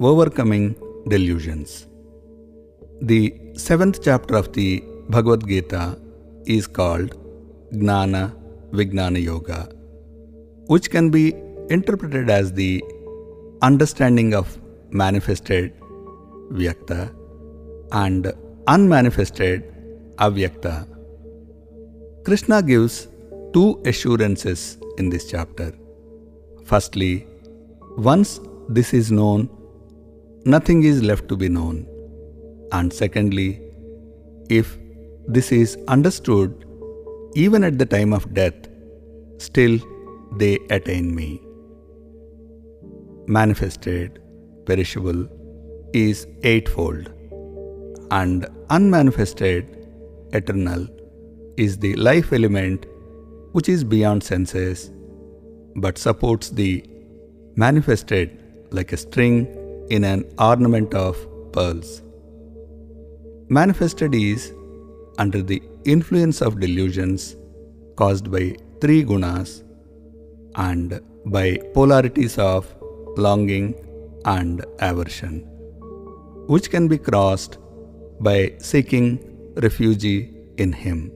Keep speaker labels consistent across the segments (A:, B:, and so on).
A: Overcoming Delusions. The seventh chapter of the Bhagavad Gita is called Gnana Vijnana Yoga, which can be interpreted as the understanding of manifested Vyakta and unmanifested Avyakta. Krishna gives two assurances in this chapter. Firstly, once this is known, nothing is left to be known. And secondly, if this is understood, even at the time of death, still they attain me. Manifested, perishable, is eightfold, and unmanifested, eternal, is the life element which is beyond senses but supports the manifested like a string in an ornament of pearls. Manifested is under the influence of delusions caused by three gunas and by polarities of longing and aversion, which can be crossed by seeking refuge in Him.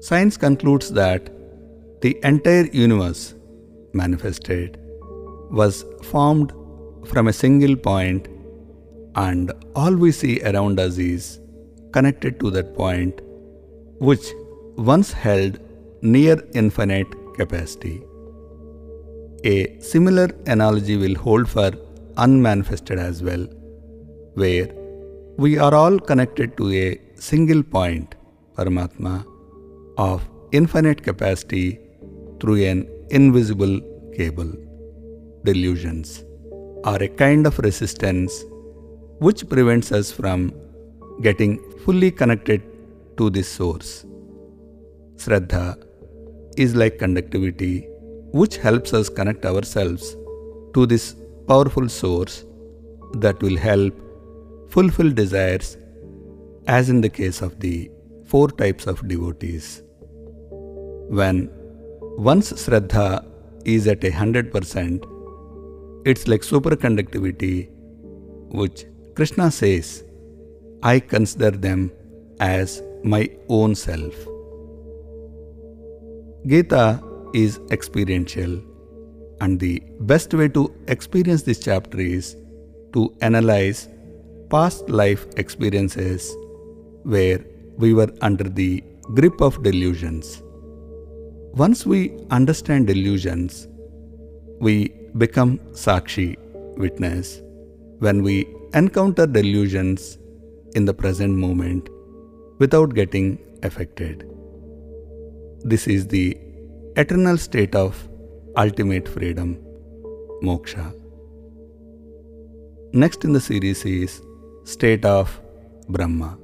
A: Science concludes that the entire universe manifested was formed from a single point and all we see around us is connected to that point which once held near infinite capacity. A similar analogy will hold for unmanifested as well, where we are all connected to a single point, Paramatma, of infinite capacity through an invisible cable. Delusions are a kind of resistance which prevents us from getting fully connected to this source. Shraddha is like conductivity, which helps us connect ourselves to this powerful source that will help fulfill desires, as in the case of the four types of devotees. When once Shraddha is at a hundred percent, it's like superconductivity, which Krishna says, I consider them as my own self. Gita is experiential, and the best way to experience this chapter is to analyze past life experiences where we were under the grip of delusions. Once we understand delusions, we become Sakshi, witness, when we encounter delusions in the present moment without getting affected. This is the eternal state of ultimate freedom, moksha. Next in the series is State of Brahma.